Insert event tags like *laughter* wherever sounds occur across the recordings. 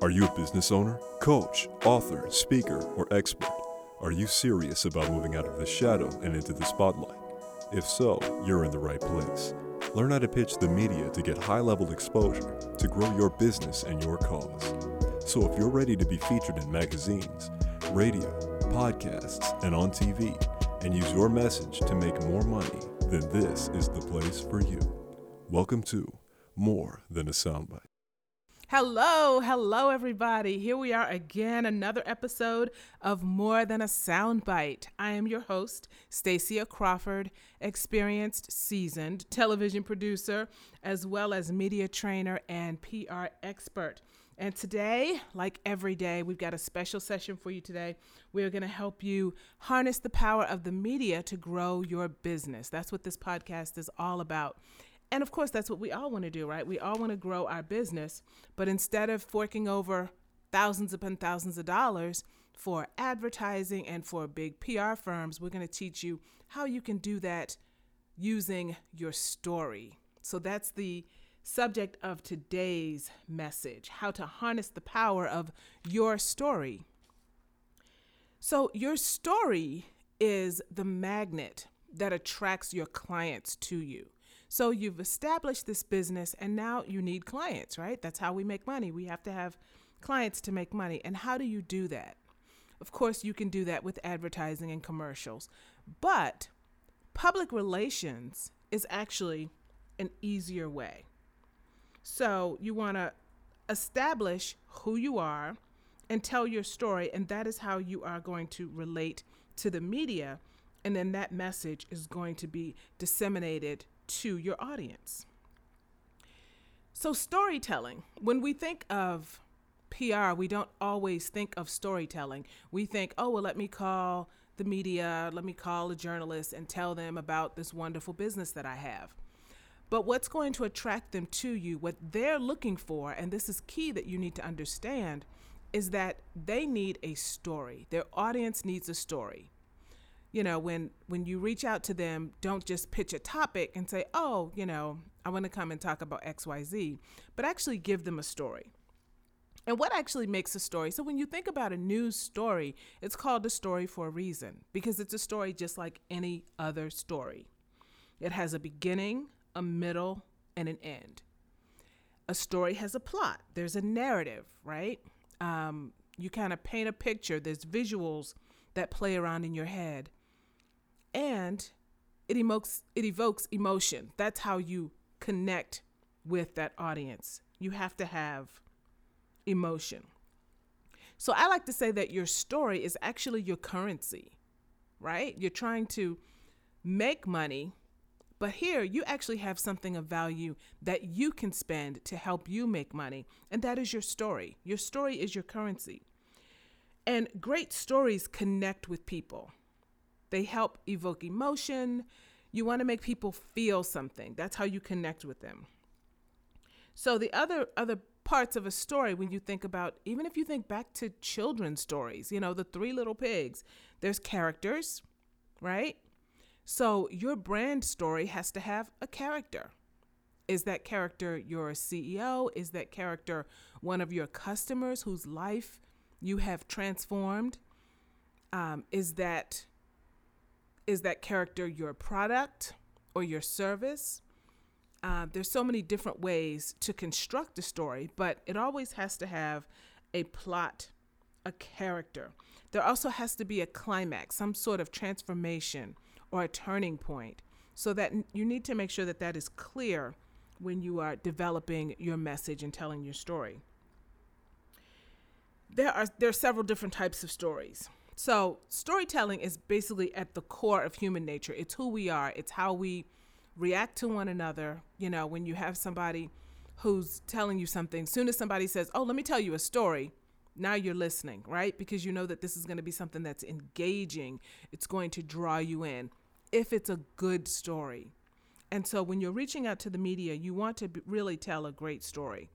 Are you a business owner, coach, author, speaker, or expert? Are you serious about moving out of the shadow and into the spotlight? If so, you're in the right place. Learn how to pitch the media to get high level exposure to grow your business and your cause. So if you're ready to be featured in magazines, radio, podcasts, and on TV, and use your message to make more money, then this is the place for you. Welcome to More Than a Soundbite. Hello, hello, everybody. Here we are again, another episode of More Than a Soundbite. I am your host, Stacia Crawford, experienced, seasoned television producer, as well as media trainer and PR expert. And today, like every day, we've got a special session for you today. We're going to help you harness the power of the media to grow your business. That's what this podcast is all about. And of course, that's what we all want to do, right? We all want to grow our business. But instead of forking over thousands upon thousands of dollars for advertising and for big PR firms, we're going to teach you how you can do that using your story. So that's the subject of today's message how to harness the power of your story. So, your story is the magnet that attracts your clients to you. So you've established this business and now you need clients, right? That's how we make money. We have to have clients to make money. And how do you do that? Of course, you can do that with advertising and commercials. But public relations is actually an easier way. So you want to establish who you are and tell your story, and that is how you are going to relate to the media. And then that message is going to be disseminated to your audience. So, storytelling, when we think of PR, we don't always think of storytelling. We think, oh, well, let me call the media, let me call a journalist and tell them about this wonderful business that I have. But what's going to attract them to you, what they're looking for, and this is key that you need to understand, is that they need a story. Their audience needs a story you know when when you reach out to them don't just pitch a topic and say oh you know i want to come and talk about xyz but actually give them a story. And what actually makes a story so when you think about a news story it's called a story for a reason because it's a story just like any other story. It has a beginning a middle and an end. A story has a plot. There's a narrative right? Um, you kind of paint a picture. There's visuals that play around in your head and it evokes it evokes emotion. That's how you connect with that audience. You have to have emotion. So I like to say that your story is actually your currency, right? You're trying to make money, but here you actually have something of value that you can spend to help you make money, and that is your story. Your story is your currency. And great stories connect with people. They help evoke emotion. You want to make people feel something. That's how you connect with them. So the other other parts of a story when you think about even if you think back to children's stories, you know, the three little pigs, there's characters, right? So your brand story has to have a character. Is that character your CEO? Is that character one of your customers whose life you have transformed? Um, is that is that character your product or your service? Uh, there's so many different ways to construct a story, but it always has to have a plot, a character. There also has to be a climax, some sort of transformation or a turning point, so that you need to make sure that that is clear when you are developing your message and telling your story. There are there are several different types of stories. So, storytelling is basically at the core of human nature. It's who we are, it's how we react to one another. You know, when you have somebody who's telling you something, soon as somebody says, Oh, let me tell you a story, now you're listening, right? Because you know that this is going to be something that's engaging, it's going to draw you in if it's a good story. And so, when you're reaching out to the media, you want to really tell a great story.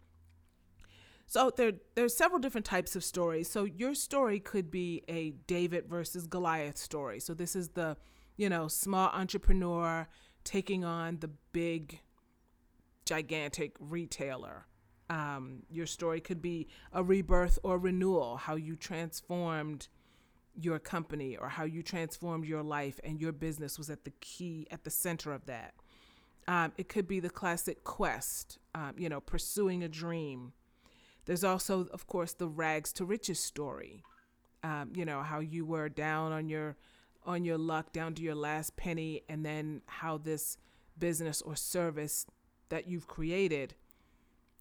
So there there's several different types of stories. So your story could be a David versus Goliath story. So this is the, you know, small entrepreneur taking on the big gigantic retailer. Um, your story could be a rebirth or renewal, how you transformed your company or how you transformed your life and your business was at the key, at the center of that. Um, it could be the classic quest, um, you know, pursuing a dream. There's also, of course, the rags to riches story. Um, you know how you were down on your on your luck, down to your last penny, and then how this business or service that you've created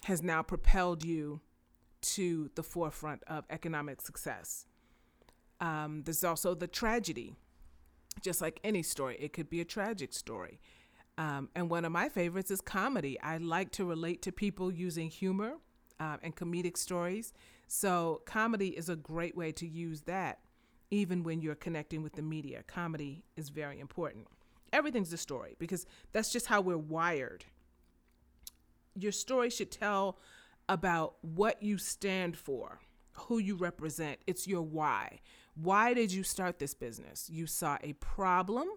has now propelled you to the forefront of economic success. Um, there's also the tragedy, just like any story, it could be a tragic story. Um, and one of my favorites is comedy. I like to relate to people using humor uh, and comedic stories. So, comedy is a great way to use that, even when you're connecting with the media. Comedy is very important. Everything's a story because that's just how we're wired. Your story should tell about what you stand for, who you represent. It's your why. Why did you start this business? You saw a problem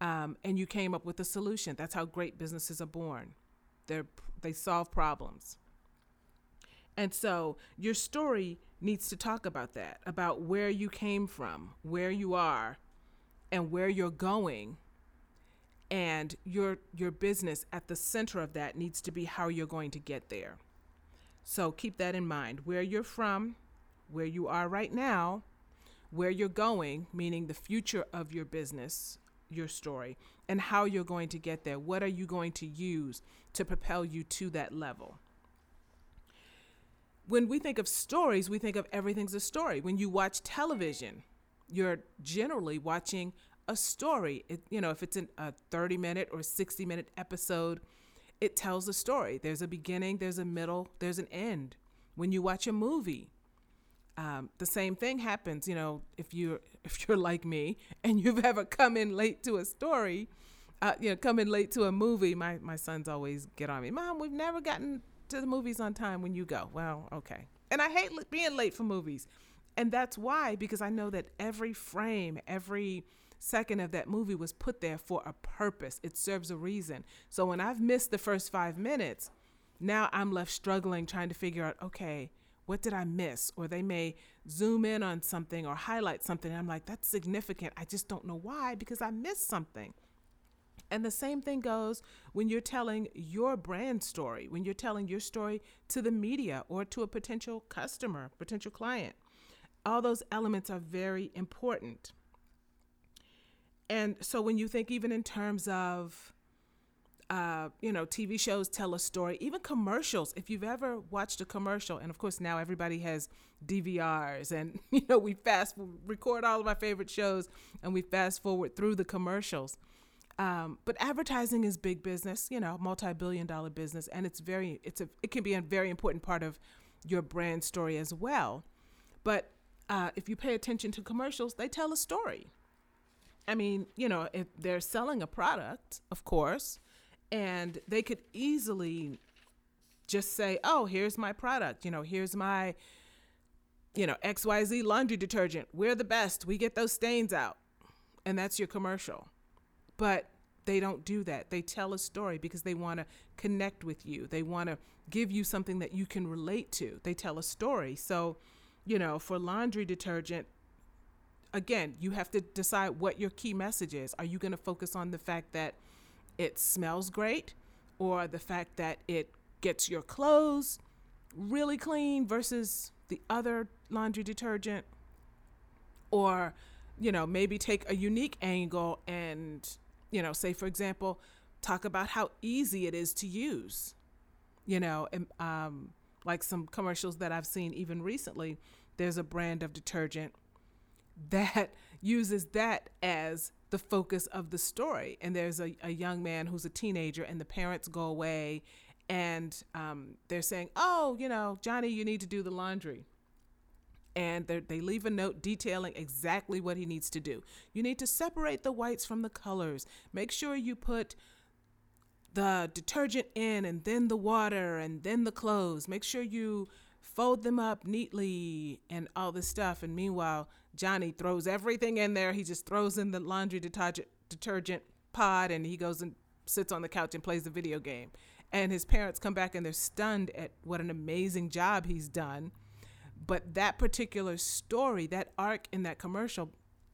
um, and you came up with a solution. That's how great businesses are born. They they solve problems. And so your story needs to talk about that, about where you came from, where you are, and where you're going. And your your business at the center of that needs to be how you're going to get there. So keep that in mind. Where you're from, where you are right now, where you're going, meaning the future of your business, your story, and how you're going to get there. What are you going to use to propel you to that level? When we think of stories, we think of everything's a story. When you watch television, you're generally watching a story. It, you know, if it's an, a 30 minute or 60 minute episode, it tells a story. There's a beginning, there's a middle, there's an end. When you watch a movie, um, the same thing happens. You know, if you *laughs* if you're like me and you've ever come in late to a story, uh, you know, come in late to a movie. My my sons always get on me, Mom. We've never gotten to the movies on time when you go. Well, okay. And I hate being late for movies, and that's why because I know that every frame, every second of that movie was put there for a purpose. It serves a reason. So when I've missed the first five minutes, now I'm left struggling trying to figure out, okay, what did I miss? Or they may zoom in on something or highlight something. I'm like, that's significant. I just don't know why because I missed something. And the same thing goes when you're telling your brand story, when you're telling your story to the media or to a potential customer, potential client. All those elements are very important. And so when you think, even in terms of uh, you know, TV shows tell a story, even commercials. If you've ever watched a commercial, and of course now everybody has DVRs, and *laughs* you know we fast record all of our favorite shows, and we fast forward through the commercials. Um, but advertising is big business, you know, multi-billion-dollar business, and it's very, it's a, it can be a very important part of your brand story as well. But uh, if you pay attention to commercials, they tell a story. I mean, you know, if they're selling a product, of course, and they could easily just say, "Oh, here's my product. You know, here's my you know, XYZ laundry detergent. We're the best. We get those stains out." And that's your commercial. But they don't do that. They tell a story because they want to connect with you. They want to give you something that you can relate to. They tell a story. So, you know, for laundry detergent, again, you have to decide what your key message is. Are you going to focus on the fact that it smells great or the fact that it gets your clothes really clean versus the other laundry detergent or you know maybe take a unique angle and you know say for example talk about how easy it is to use you know and, um, like some commercials that i've seen even recently there's a brand of detergent that *laughs* uses that as the focus of the story. And there's a, a young man who's a teenager, and the parents go away and um, they're saying, Oh, you know, Johnny, you need to do the laundry. And they leave a note detailing exactly what he needs to do. You need to separate the whites from the colors. Make sure you put the detergent in and then the water and then the clothes. Make sure you fold them up neatly and all this stuff. And meanwhile, Johnny throws everything in there. He just throws in the laundry detergent pod and he goes and sits on the couch and plays the video game. And his parents come back and they're stunned at what an amazing job he's done. But that particular story, that arc in that commercial,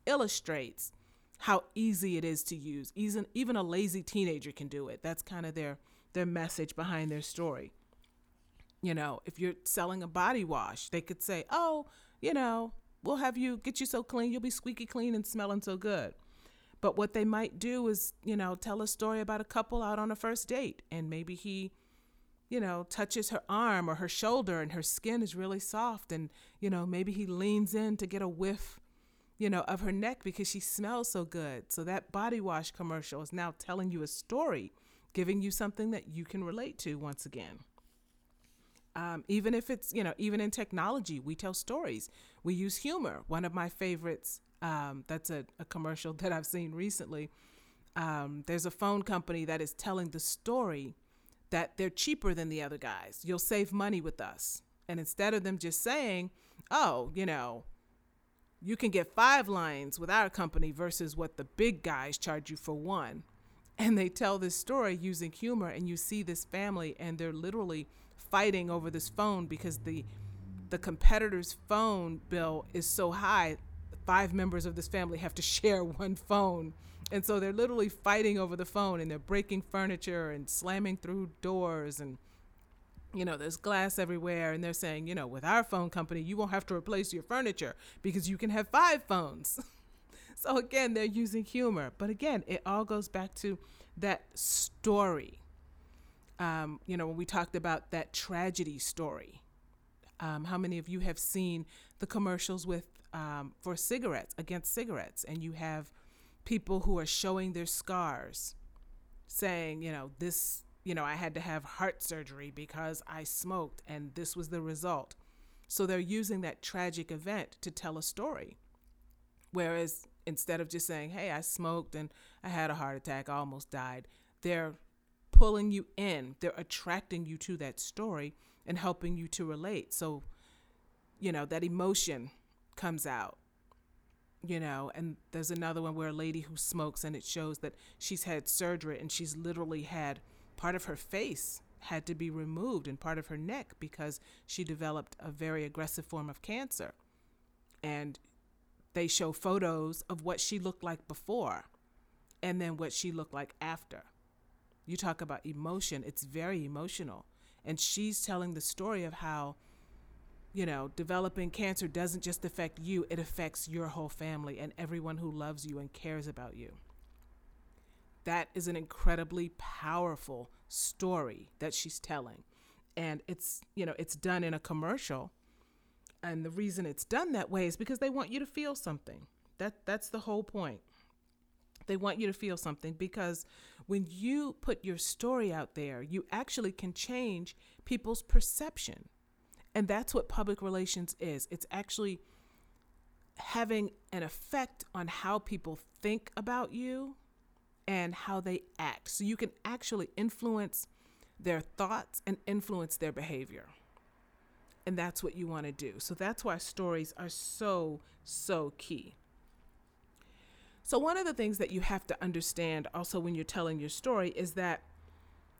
illustrates how easy it is to use. Even even a lazy teenager can do it. That's kind of their their message behind their story. You know, if you're selling a body wash, they could say, "Oh, you know, we'll have you get you so clean, you'll be squeaky clean and smelling so good." But what they might do is, you know, tell a story about a couple out on a first date and maybe he, you know, touches her arm or her shoulder and her skin is really soft and, you know, maybe he leans in to get a whiff, you know, of her neck because she smells so good. So that body wash commercial is now telling you a story, giving you something that you can relate to once again. Um, even if it's, you know, even in technology, we tell stories. We use humor. One of my favorites um, that's a, a, commercial *laughs* that I've seen recently. Um, there's a phone company that is telling the story that they're cheaper than the other guys. You'll save money with us. And instead of them just saying, oh, you know, you can get five lines with our company versus what the big guys charge you for one. And they tell this story using humor, and you see this family, and they're literally fighting over this phone because the the competitor's phone bill is so high five members of this family have to *laughs* share one phone. And so they're literally fighting over the phone and they're breaking furniture and slamming through doors and you know, there's glass everywhere and they're saying, you know, with our phone company, you won't have to replace your furniture because you can have five phones. *laughs* so again, they're using humor. But again, it all goes back to that story. Um, you know, when we talked about that tragedy story, um, how many of you have seen the commercials with um, for cigarettes against cigarettes, and you have people who are showing their scars, saying, you know, this, you know, I had to have heart surgery because I smoked, and this was the result. So they're using that tragic event to tell a story. Whereas instead of just saying, hey, I smoked and I had a heart attack, I almost died, they're pulling you in, they're attracting you to that story and helping you to relate. So, you know, that emotion comes out you know and there's another one where a lady who smokes and it shows that she's had surgery and she's literally had part of her face had to be removed and part of her neck because she developed a very aggressive form of cancer. And they show photos of what she looked like before and then what she looked like after. You talk about emotion. It's very emotional. And she's telling the story of how you know, developing cancer doesn't just affect you, it affects your whole family and everyone who loves you and cares about you. That is an incredibly powerful story that she's telling. And it's, you know, it's done in a commercial. And the reason it's done that way is because they want you to feel something. That that's the whole point. They want you to feel something because when you put your story out there, you actually can change people's perception and that's what public relations is it's actually having an effect on how people think about you and how they act. So you can actually influence their thoughts and influence their behavior. And that's what you want to do. So that's why stories are so, so key. So, one of the things that you have to understand also when you're telling your story is that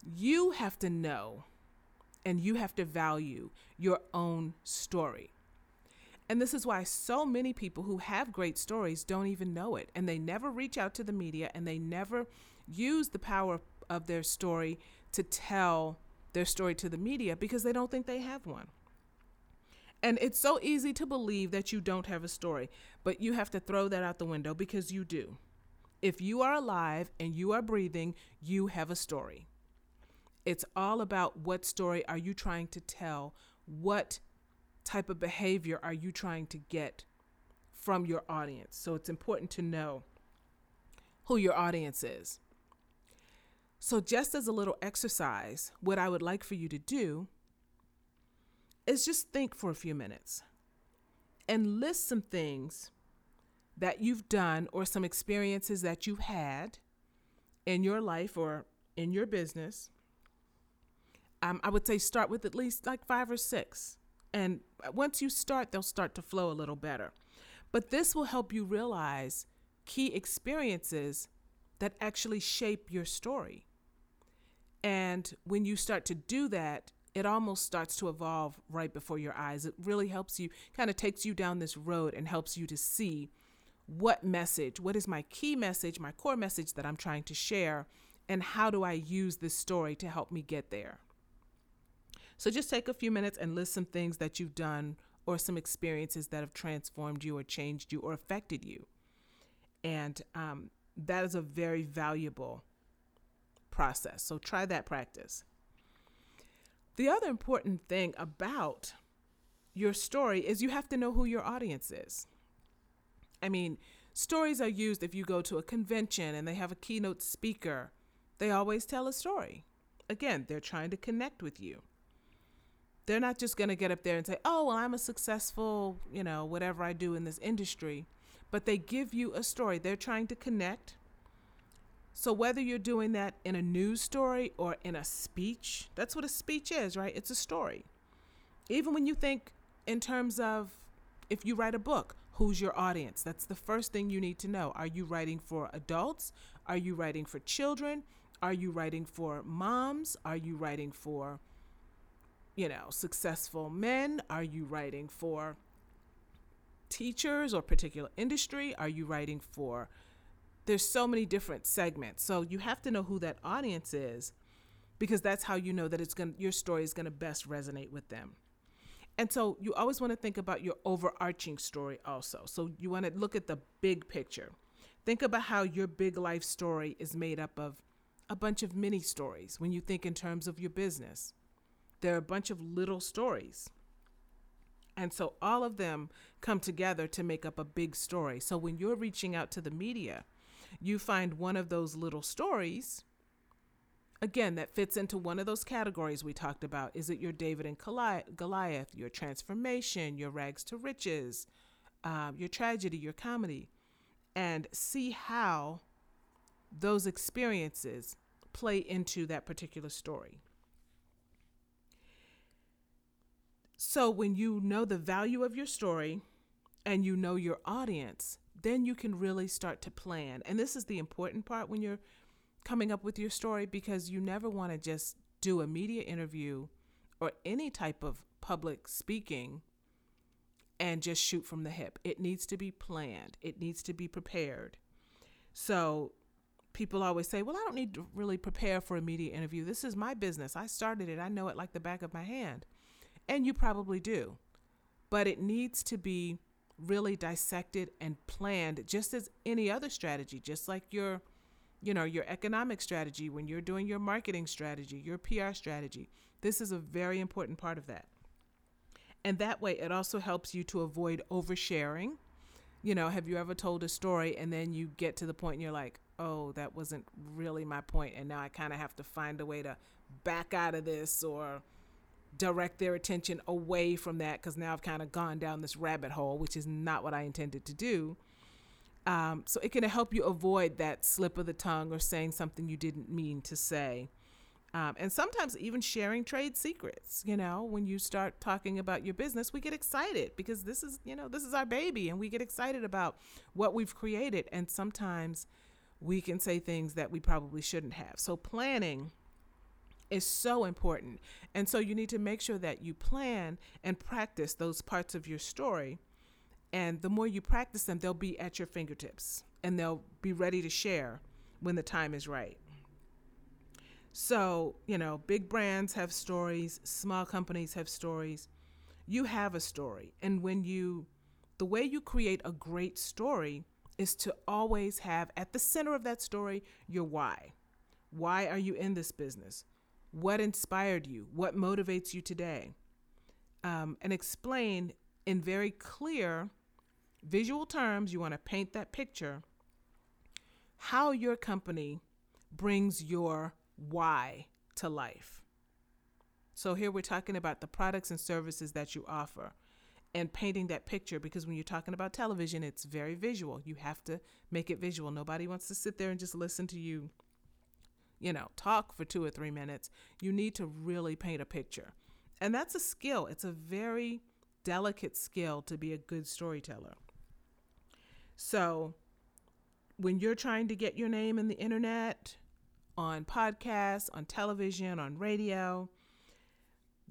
you have to know and you have to value your own story. And this is why so many people who have great stories don't even know it. And they never reach out to the media and they never use the power of their story to tell their story to the media because they don't think they have one. And it's so easy to believe that you don't have a story, but you have to throw that out the window because you do. If you are alive and you are breathing, you have a story. It's all about what story are you trying to tell? What type of behavior are you trying to get from your audience? So it's important to know who your audience is. So, just as a little exercise, what I would like for you to do is just think for a few minutes and list some things that you've done or some experiences that you've had in your life or in your business um, I would say start with at least like five or six. And once you start, they'll start to flow a little better. But this will help you realize key experiences that actually shape your story. And when you start to do that, it almost starts to evolve right before your eyes. It really helps you, kind of takes you down this road and helps you to see what message, what is my key message, my core message that I'm trying to share, and how do I use this story to help me get there. So just take a few minutes and list some things that you've done or some experiences that have transformed you or changed you or affected you. And um, that is a very valuable process. So try that practice. The other important thing about your story is you have to know who your audience is. I mean, stories are used if you go to a convention and they have a keynote speaker, they always tell a story. Again, they're trying to connect with you. They're not just going to get up there and say, oh, well, I'm a successful, you know, whatever I do in this industry, but they give you a story. They're trying to connect. So, whether you're doing that in a news story or in a speech, that's what a speech is, right? It's a story. Even when you think in terms of if you write a book, who's your audience? That's the first thing you need to know. Are you writing for adults? Are you writing for children? Are you writing for moms? Are you writing for, you know, successful men? Are you writing for teachers or particular industry? Are you writing for there's so many different segments. So you have to know who that audience is because that's how you know that it's going your story is going to best resonate with them. And so you always want to think about your overarching story also. So you want to look at the big picture. Think about how your big life story is made up of a bunch of mini stories when you think in terms of your business. There are a bunch of little stories. And so all of them come together to make up a big story. So when you're reaching out to the media, you find one of those little stories again that fits into one of those categories we talked about is it your david and goliath your transformation your rags to riches um, your tragedy your comedy and see how those experiences play into that particular story so when you know the value of your story and you know your audience then you can really start to plan. And this is the important part when you're coming up with your story because you never want to just do a media interview or any type of public speaking and just shoot from the hip. It needs to be planned, it needs to be prepared. So people always say, Well, I don't need to really prepare for a media interview. This is my business. I started it, I know it like the back of my hand. And you probably do. But it needs to be really dissected and planned just as any other strategy, just like your you know, your economic strategy when you're doing your marketing strategy, your PR strategy. This is a very important part of that. And that way it also helps you to avoid oversharing. You know, have you ever told a story and then you get to the point and you're like, "Oh, that wasn't really my point and now I kind of have to find a way to back out of this or direct their attention away from that because now I've kind of gone down this rabbit hole, which is not what I intended to do. Um, so it can help you avoid that slip of the tongue or saying something you didn't mean to say. Um, and sometimes even sharing trade secrets. You know, when you start talking about your business, we get excited because this is, you know, this is our baby and we get excited about what we've created. And sometimes we can say things that we probably shouldn't have. So planning is so important. And so you need to make sure that you plan and practice those parts of your story. And the more you practice them, they'll be at your fingertips and they'll be ready to share when the time is right. So, you know, big brands have stories, small companies have stories. You have a story. And when you, the way you create a great story is to always have at the center of that story your why. Why are you in this business? What inspired you? What motivates you today? Um, and explain in very clear visual terms, you want to paint that picture, how your company brings your why to life. So here we're talking about the products and services that you offer and painting that picture because when you're talking about television, it's very visual. You have to make it visual. Nobody wants to sit there and just listen to you you know, talk for two or three minutes. You need to really paint a picture. And that's a skill. It's a very delicate skill to be a good storyteller. So, when you're trying to get your name in the internet, on podcasts, on television, on radio.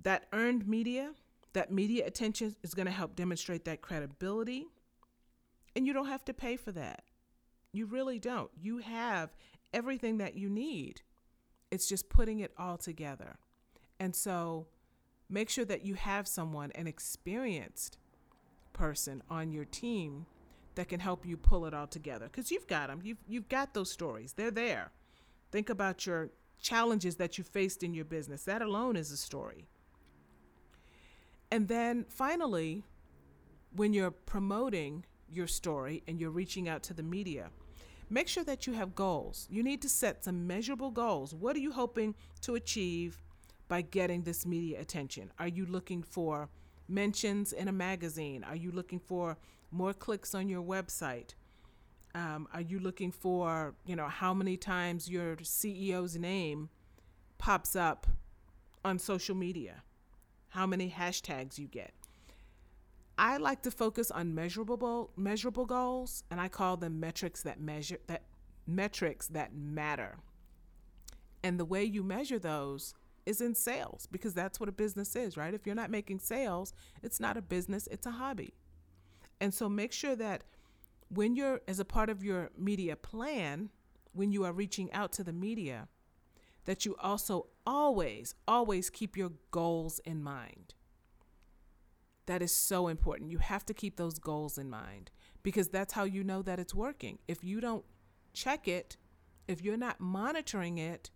That earned media, that media attention is going to help demonstrate that credibility. And you don't have to pay for that. You really don't. You have everything that you need. It's just putting it all together. And so make sure that you have someone, an experienced person on your team that can help you pull it all together because you've got them. You've, you've got those stories, they're there. Think about your challenges that you faced in your business. That alone is a story. And then finally, when you're promoting your story and you're reaching out to the media, make sure that you have goals. You need to set some measurable goals. What are you hoping to achieve by getting this media attention? Are you looking for mentions in a magazine? Are you looking for more clicks on your website? Um, are you looking for, you know, how many times your CEO's name pops up on social media? How many hashtags you get? I like to focus on measurable measurable goals, and I call them metrics that measure that metrics that matter. And the way you measure those is in sales because that's what a business is, right? If you're not making sales, it's not a business, it's a hobby. And so make sure that when you're, as a part of your media plan, when you are reaching out to the media, that you also always, always keep your goals in mind. That is so important. You have to keep those goals in mind because that's how you know that it's working. If you don't check it, if you're not monitoring it,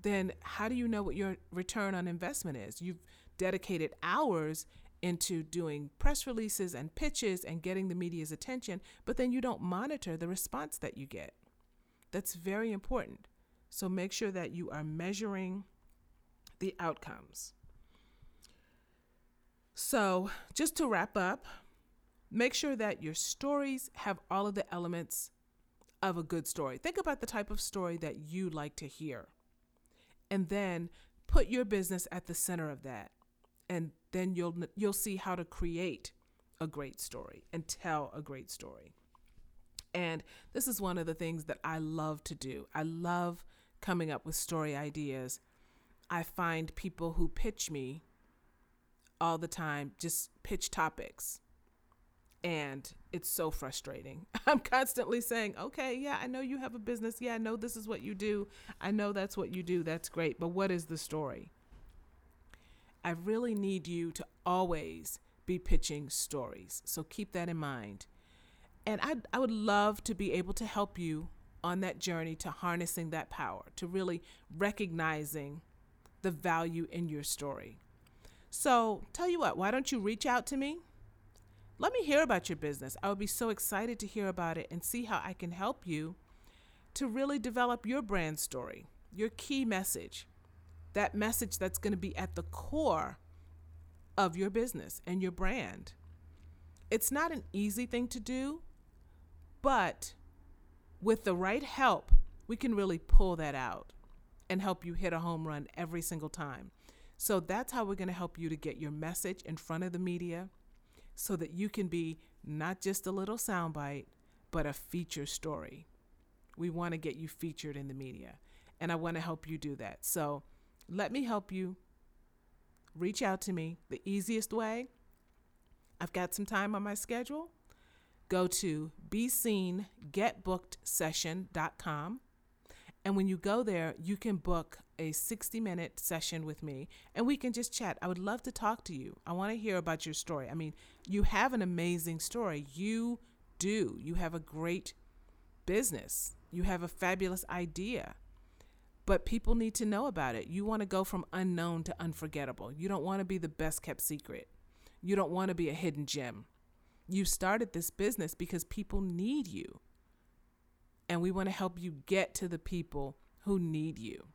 then how do you know what your return on investment is? You've dedicated hours into doing press releases and pitches and getting the media's attention, but then you don't monitor the response that you get. That's very important. So make sure that you are measuring the outcomes. So, just to wrap up, make sure that your stories have all of the elements of a good story. Think about the type of story that you like to hear. And then put your business at the center of that and then you'll you'll see how to create a great story and tell a great story. And this is one of the things that I love to do. I love coming up with story ideas. I find people who pitch me all the time just pitch topics. And it's so frustrating. *laughs* I'm constantly saying, okay, yeah, I know you have a business. Yeah, I know this is what you do. I know that's what you do. That's great. But what is the story? I really need you to always be pitching stories. So keep that in mind. And I, I would love to be able to help you on that journey to harnessing that power, to really recognizing the value in your story. So, tell you what, why don't you reach out to me? Let me hear about your business. I would be so excited to hear about it and see how I can help you to really develop your brand story, your key message that message that's going to be at the core of your business and your brand. It's not an easy thing to do, but with the right help, we can really pull that out and help you hit a home run every single time. So that's how we're going to help you to get your message in front of the media so that you can be not just a little soundbite, but a feature story. We want to get you featured in the media, and I want to help you do that. So let me help you. Reach out to me. The easiest way, I've got some time on my schedule. Go to beseengetbookedsession.com. And when you go there, you can book a 60 minute session with me and we can just chat. I would love to talk to you. I want to hear about your story. I mean, you have an amazing story. You do. You have a great business, you have a fabulous idea but people need to know about it. You want to go from unknown to unforgettable. You don't want to be the best kept secret. You don't want to be a hidden gem. You started this business because people need you. And we want to help you get to the people who need you.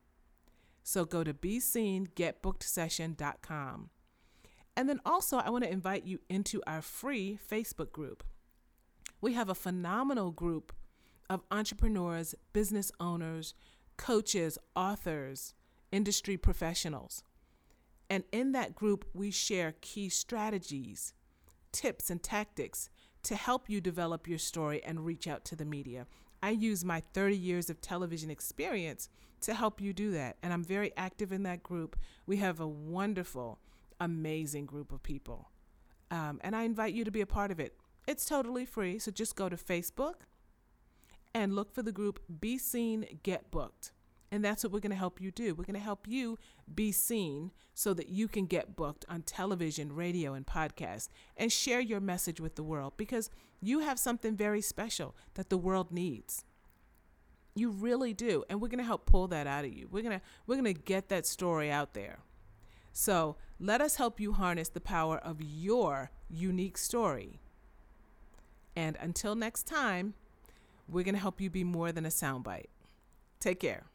So go to beseengetbookedsession.com. And then also, I want to invite you into our free Facebook group. We have a phenomenal group of entrepreneurs, business owners, coaches, authors, industry professionals. And in that group, we share key strategies, tips, and tactics to help you develop your story and reach out to the media. I use my 30 years of television experience to help you do that. And I'm very active in that group. We have a wonderful, amazing group of people. Um, and I invite you to be a part of it. It's totally free. So just go to Facebook and look for the group Be Seen, Get Booked. And that's what we're going to help you do. We're going to help you be seen so that you can get booked on television, radio, and podcast and share your message with the world because you have something very special that the world needs. You really do. And we're going to help pull that out of you. We're going to we're going to get that story out there. So, let us help you harness the power of your unique story. And until next time, we're going to help you be more than a soundbite. Take care.